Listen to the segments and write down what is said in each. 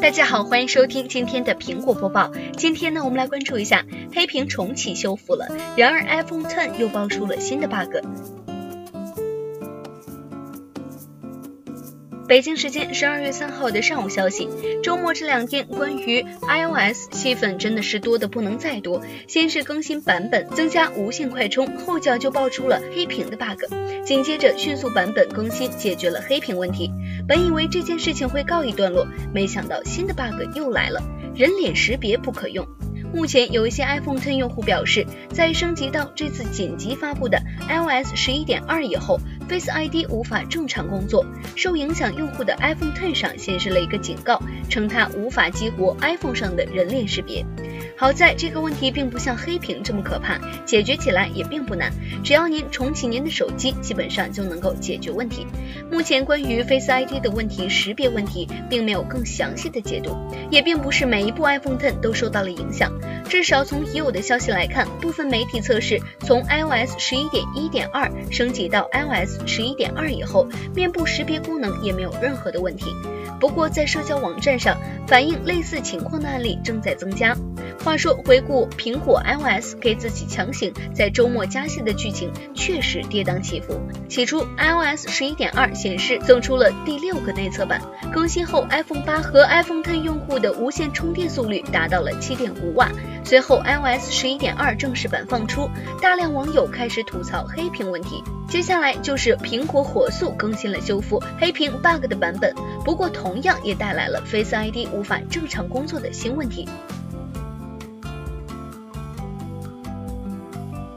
大家好，欢迎收听今天的苹果播报。今天呢，我们来关注一下黑屏重启修复了，然而 iPhone 10又爆出了新的 bug。北京时间十二月三号的上午消息，周末这两天关于 iOS 吸粉真的是多的不能再多。先是更新版本增加无线快充，后脚就爆出了黑屏的 bug，紧接着迅速版本更新解决了黑屏问题。本以为这件事情会告一段落，没想到新的 bug 又来了，人脸识别不可用。目前有一些 iPhone Ten 用户表示，在升级到这次紧急发布的 iOS 十一点二以后，Face ID 无法正常工作。受影响用户的 iPhone Ten 上显示了一个警告，称它无法激活 iPhone 上的人脸识别。好在这个问题并不像黑屏这么可怕，解决起来也并不难，只要您重启您的手机，基本上就能够解决问题。目前关于 Face ID 的问题识别问题，并没有更详细的解读，也并不是每一部 iPhone Ten 都受到了影响。至少从已有的消息来看，部分媒体测试从 iOS 十一点一点二升级到 iOS 十一点二以后，面部识别功能也没有任何的问题。不过在社交网站上反映类似情况的案例正在增加。话说，回顾苹果 iOS 给自己强行在周末加戏的剧情，确实跌宕起伏。起初，iOS 十一点二显示增出了第六个内测版，更新后 iPhone 八和 iPhone Ten 用户的无线充电速率达到了七点五瓦。随后，iOS 十一点二正式版放出，大量网友开始吐槽黑屏问题。接下来就是苹果火速更新了修复黑屏 bug 的版本，不过同样也带来了 Face ID 无法正常工作的新问题。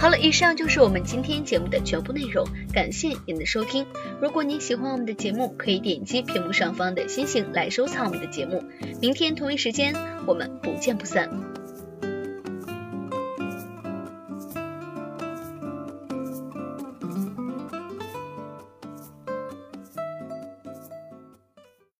好了，以上就是我们今天节目的全部内容，感谢您的收听。如果您喜欢我们的节目，可以点击屏幕上方的星星来收藏我们的节目。明天同一时间，我们不见不散。